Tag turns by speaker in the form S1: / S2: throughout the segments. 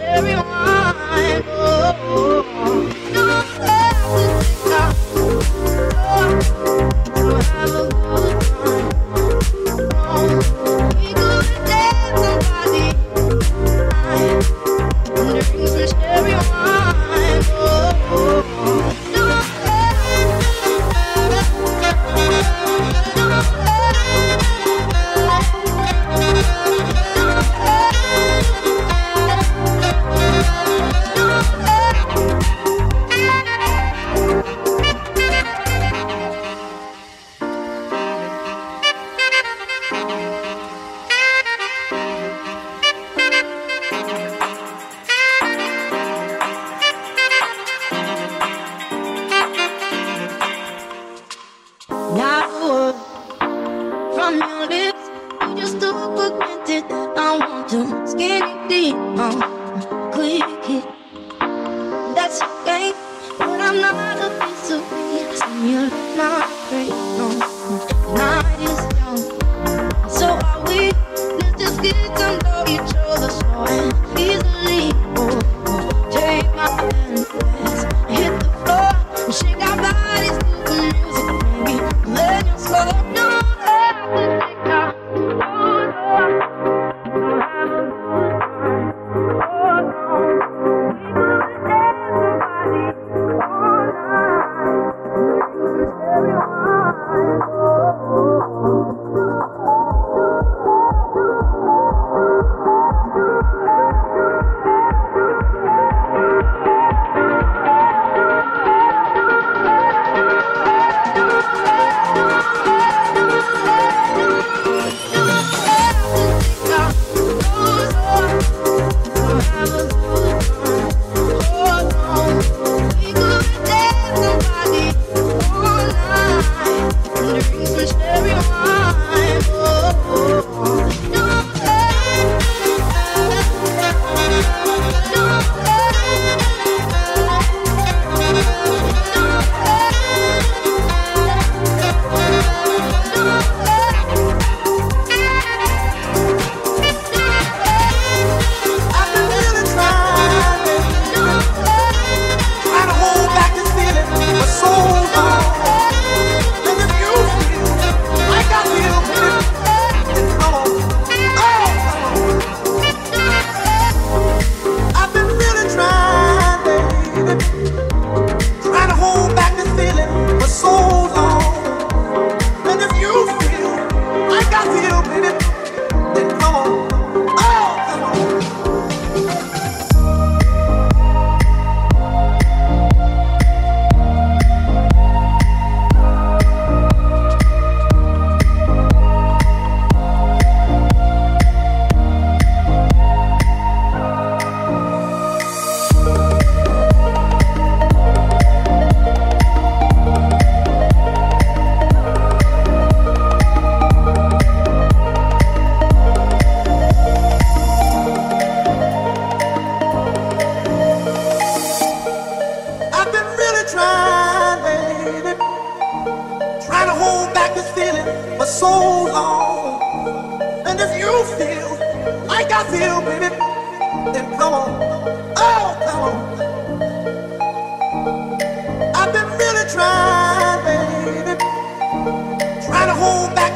S1: everyone. Oh.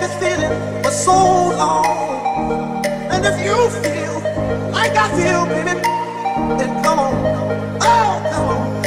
S1: this feeling for so long. And if you feel like I feel, baby, then come on, oh, come on.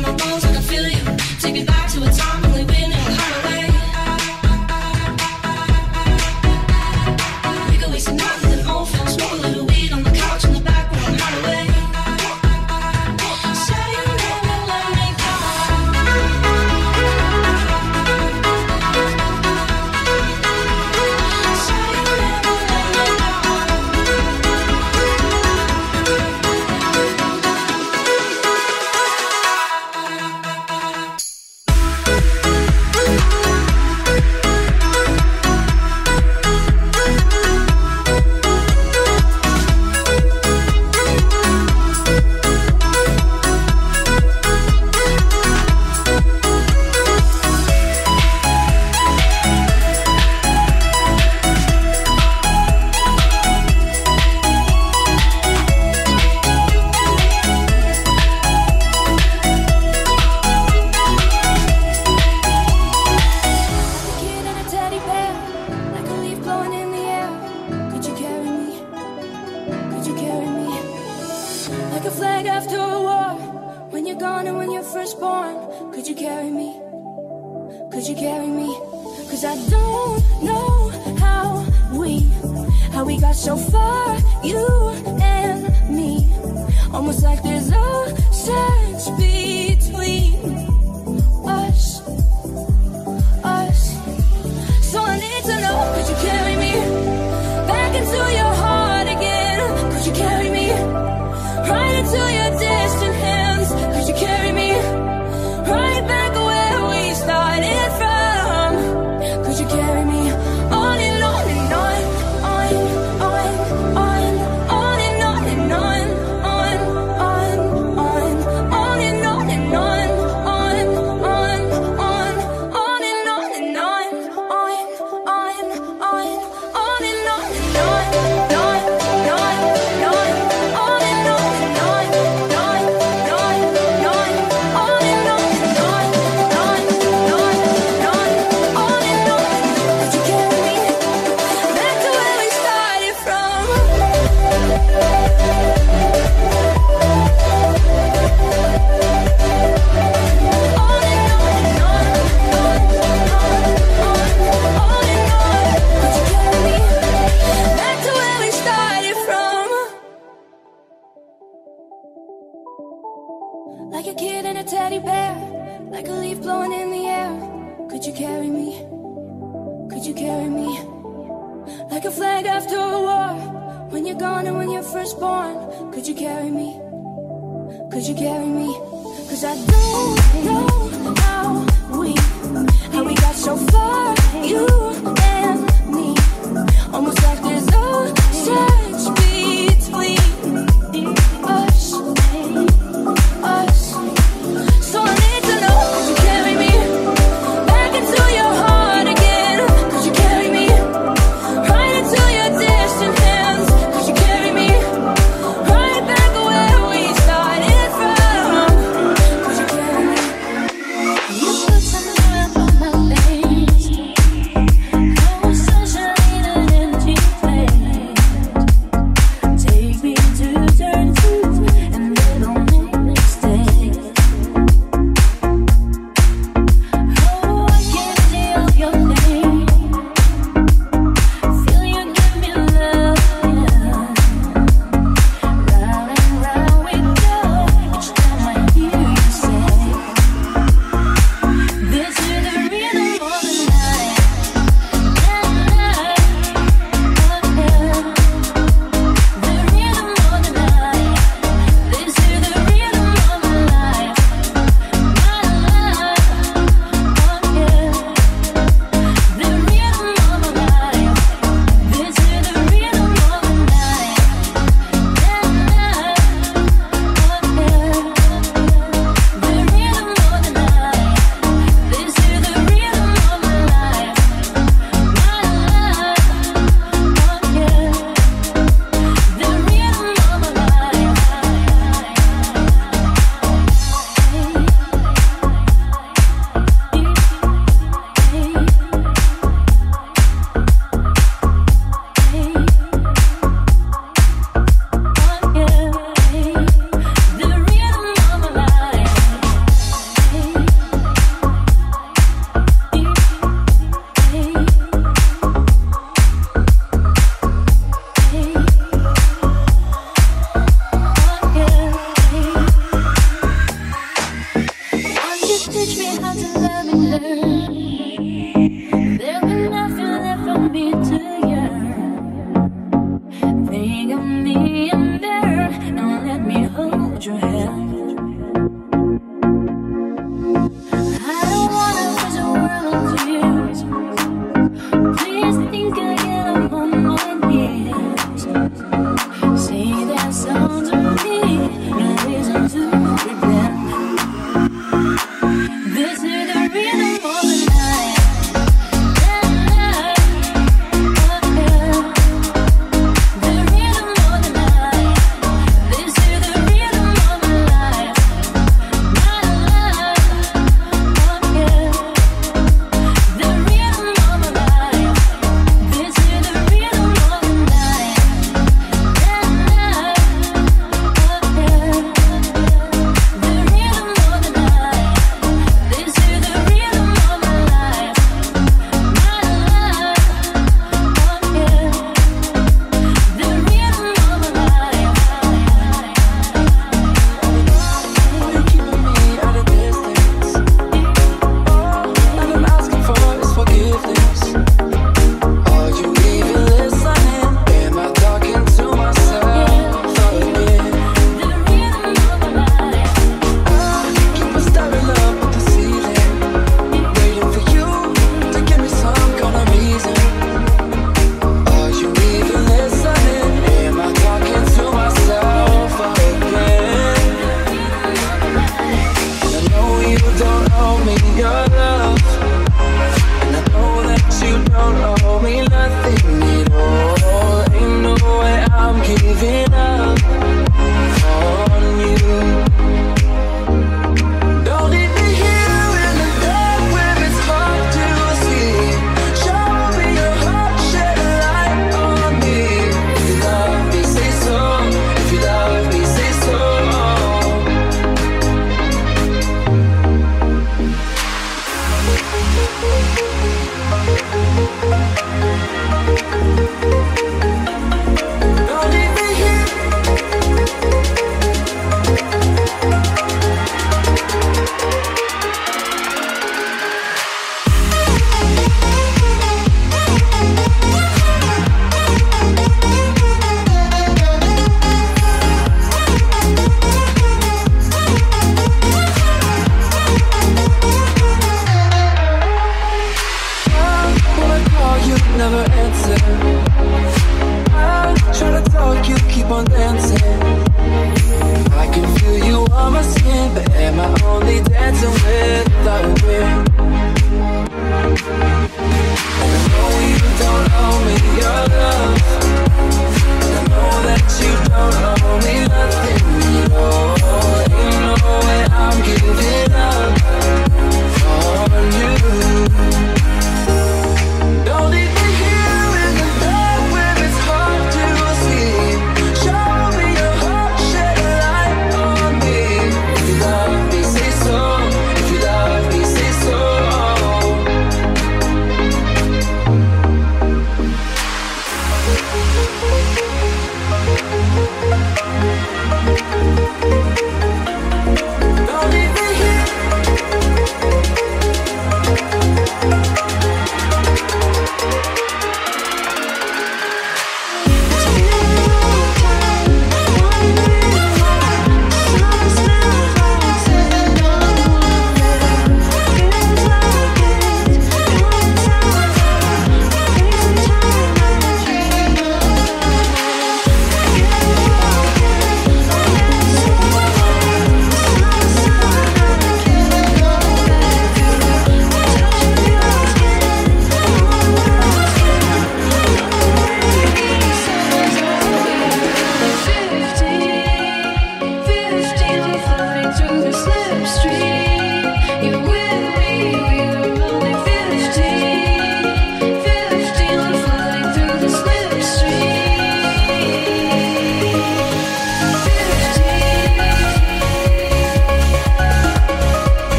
S1: my bones, I feel
S2: you. Take me back to a
S3: time.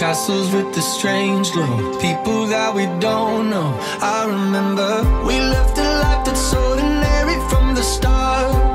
S3: Castles with the strange glow. People that we don't know. I remember we left a life that's ordinary from the start.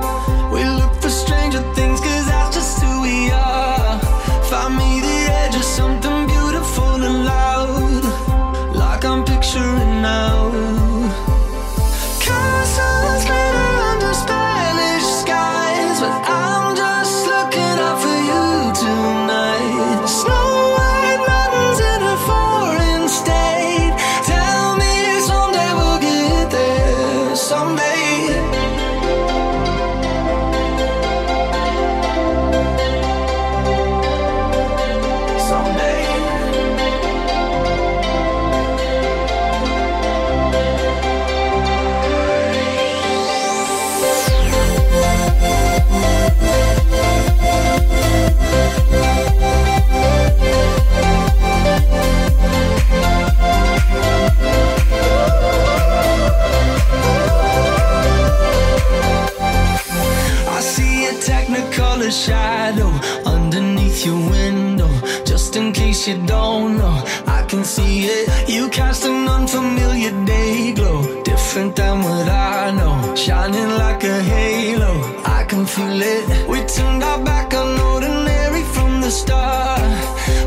S3: shadow underneath your window. Just in case you don't know, I can see it. You cast an unfamiliar day glow, different than what I know. Shining like a halo, I can feel it. We turned our back on ordinary from the start.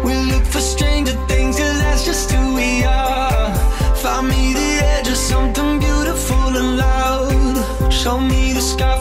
S3: We look for stranger things, cause that's just who we are. Find me the edge of something beautiful and loud. Show me the sky.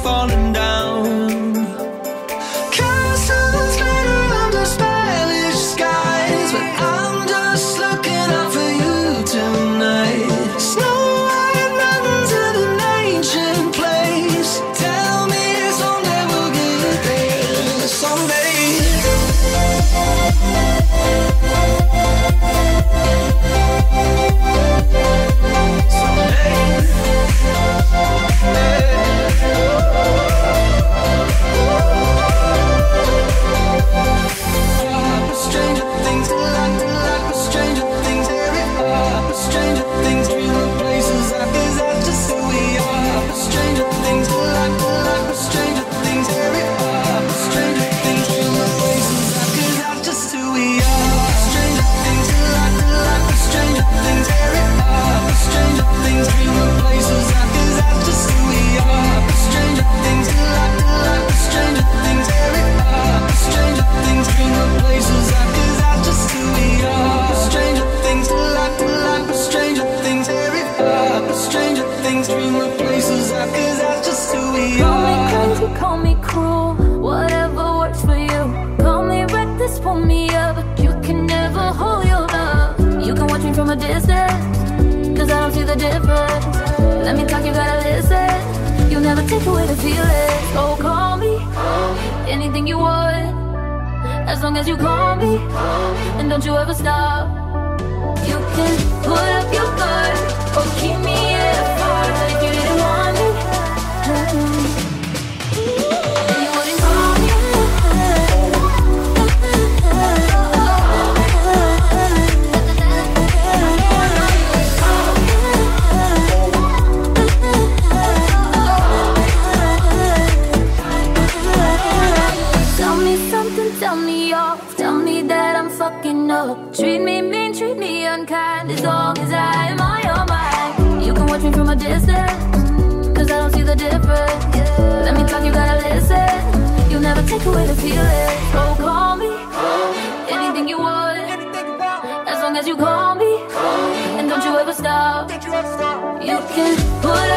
S3: broken. What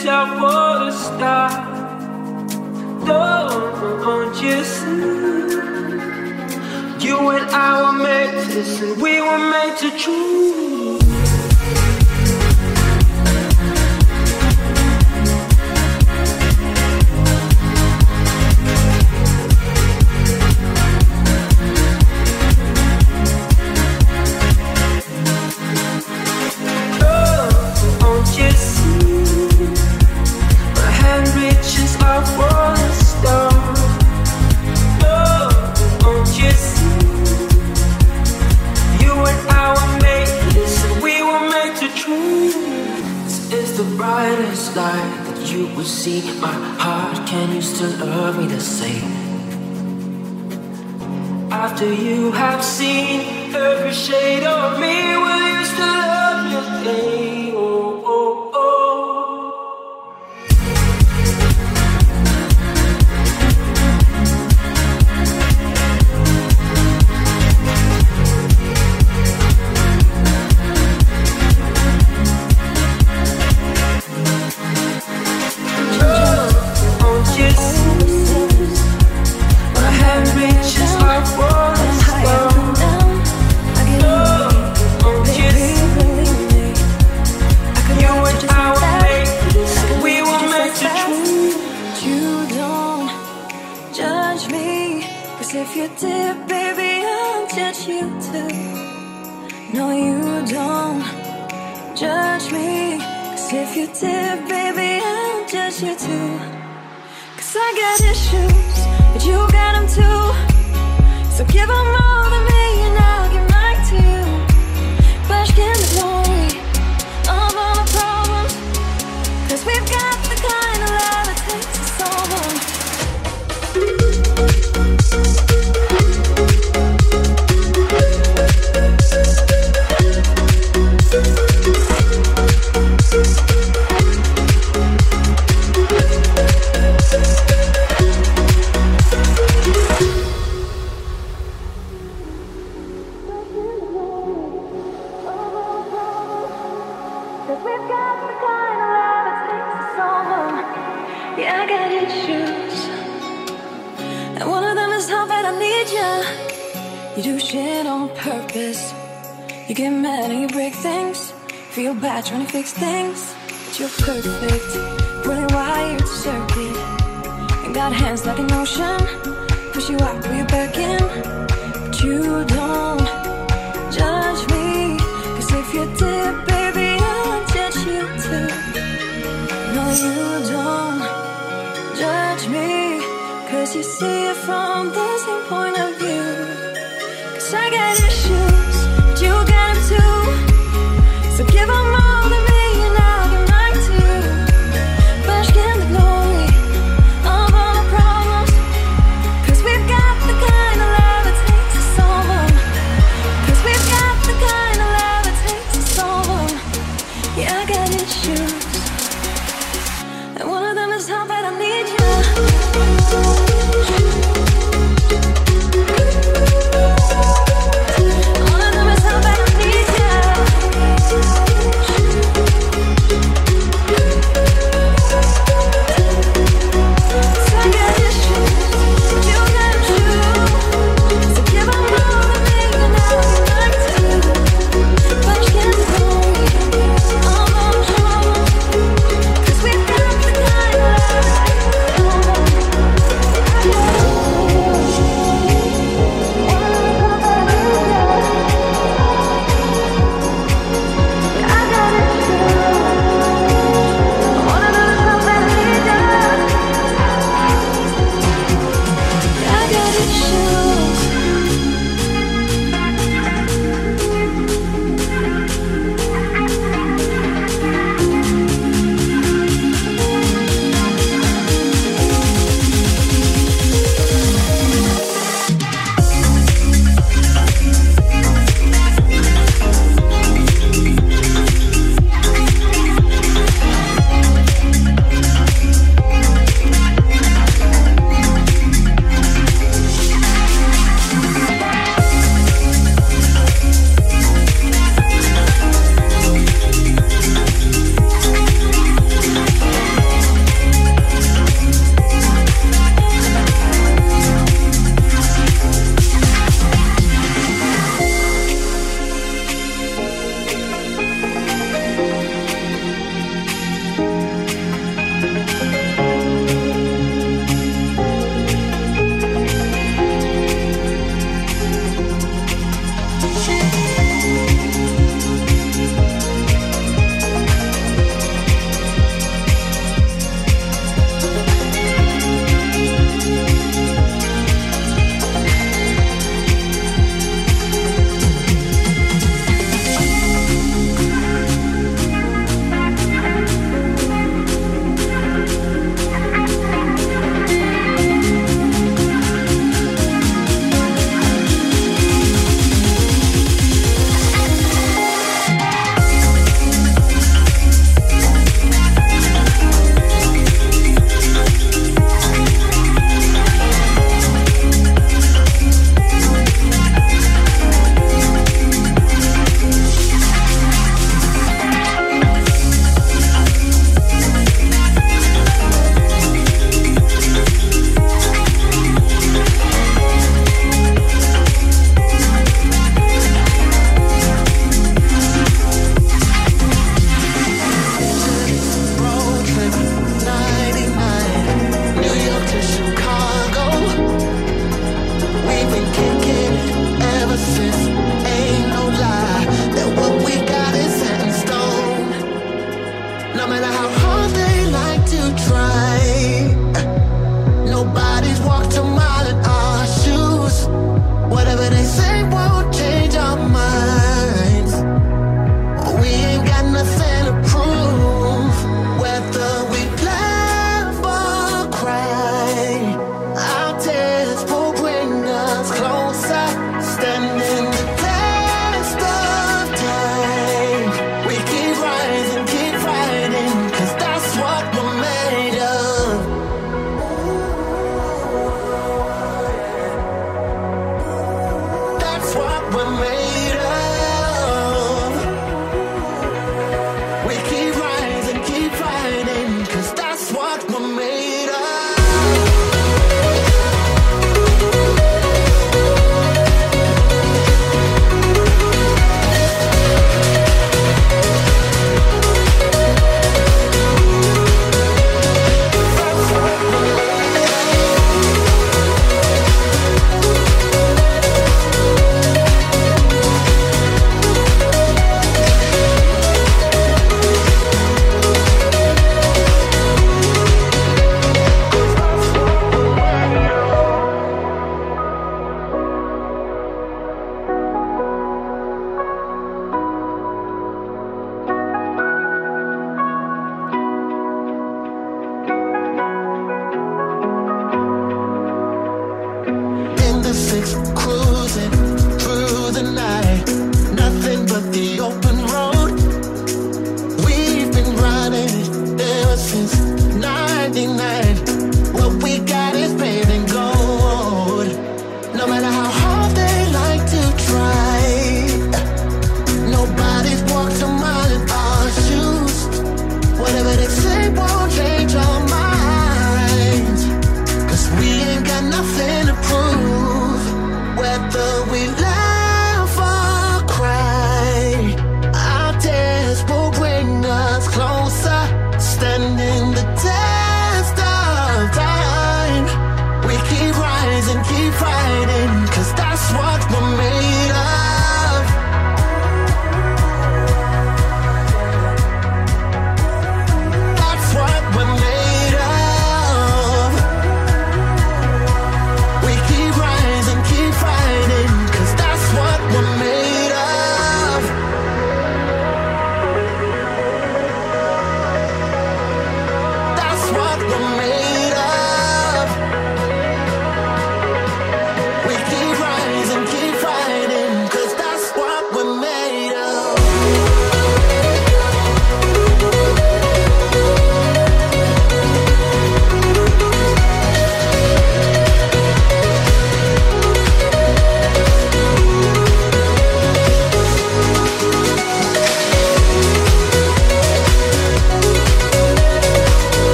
S3: wish I would've stopped. No, just
S4: you and I
S5: were meant to listen. We were meant to
S6: choose.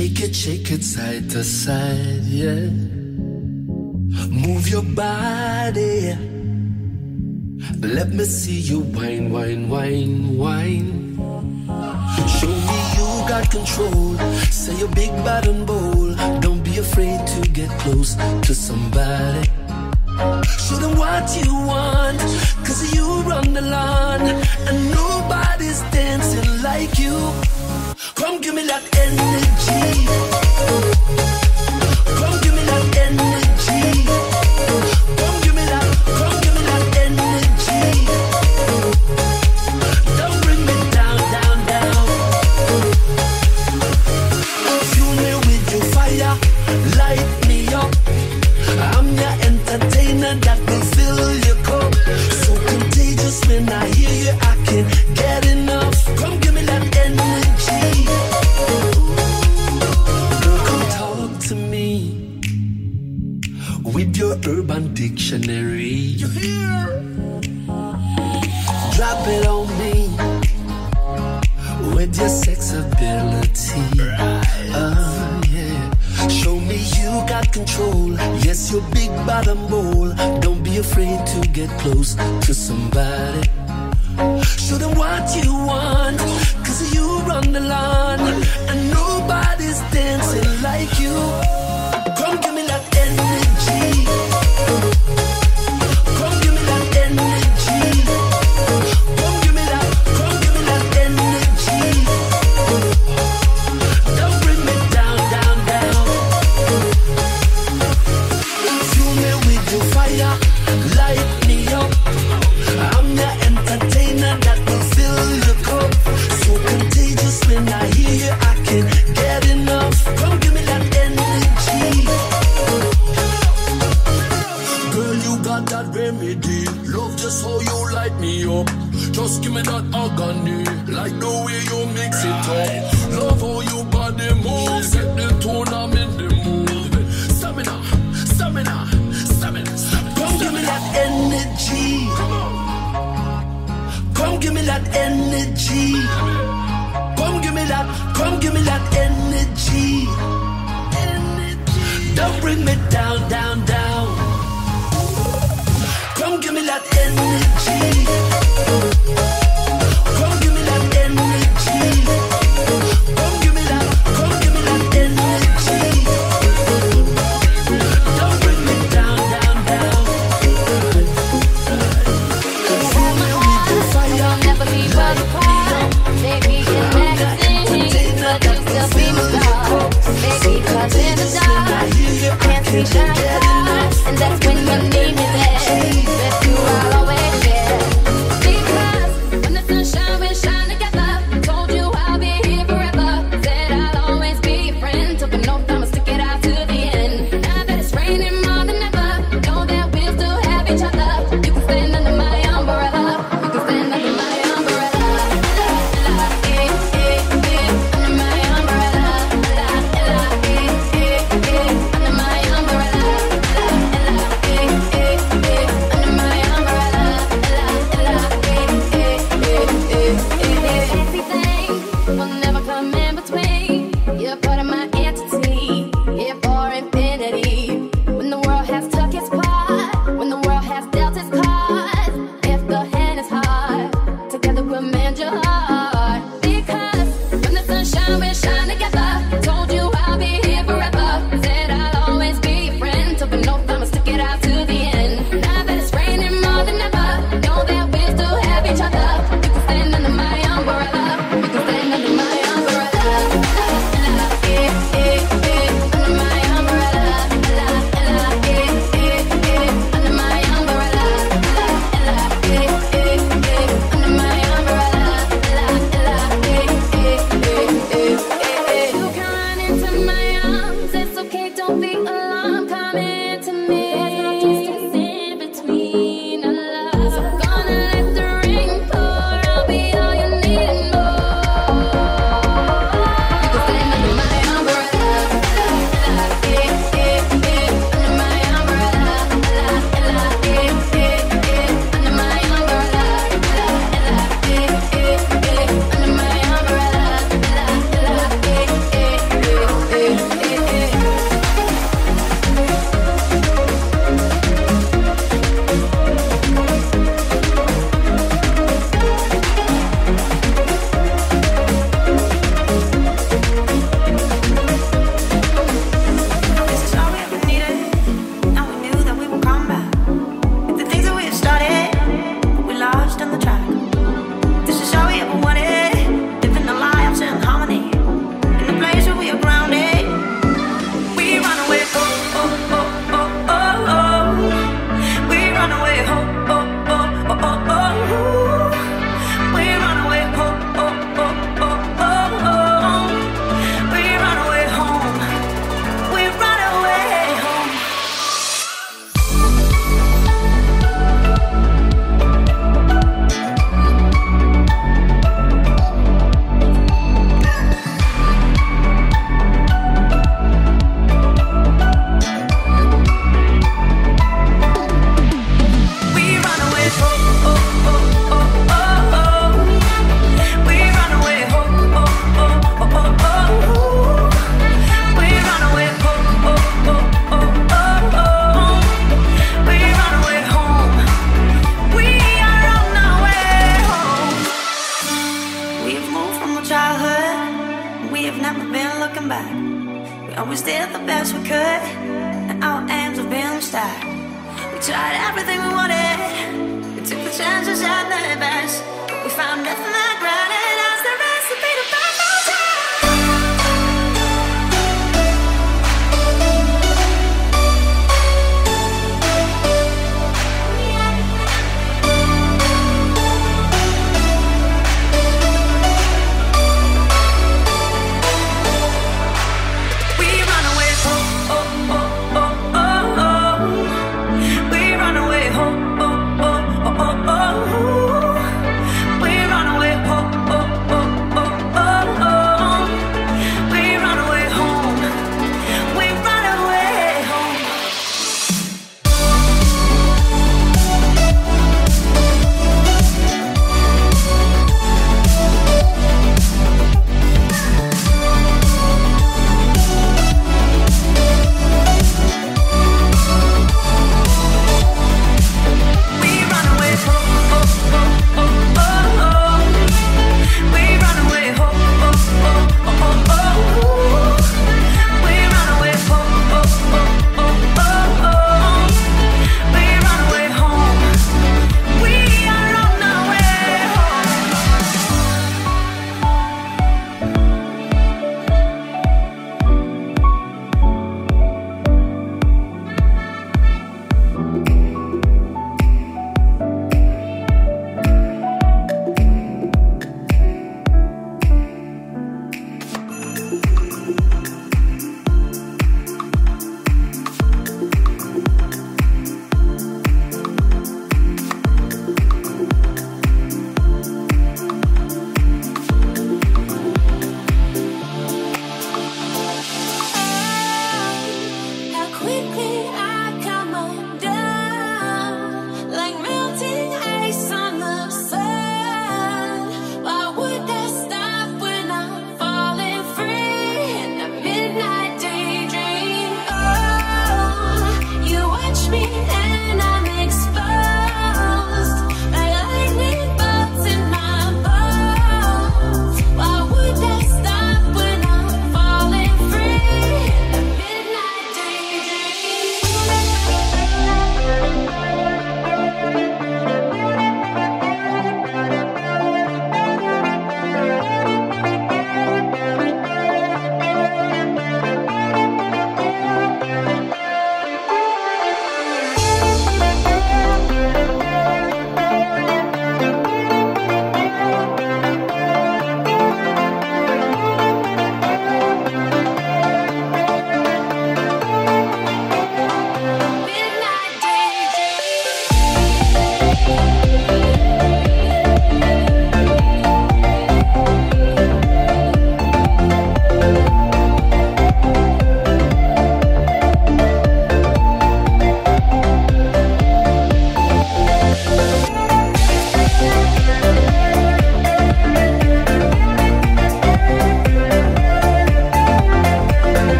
S6: Shake it, shake it side to
S3: side, yeah. Move your body. Let me see you whine, whine, whine, whine. Show me you got control. Say you're big, bad, and bold. Don't be afraid to get close to somebody. Show them what you want, cause you run the line, And nobody's dancing like you. Come give me that energy. afraid to get close to somebody.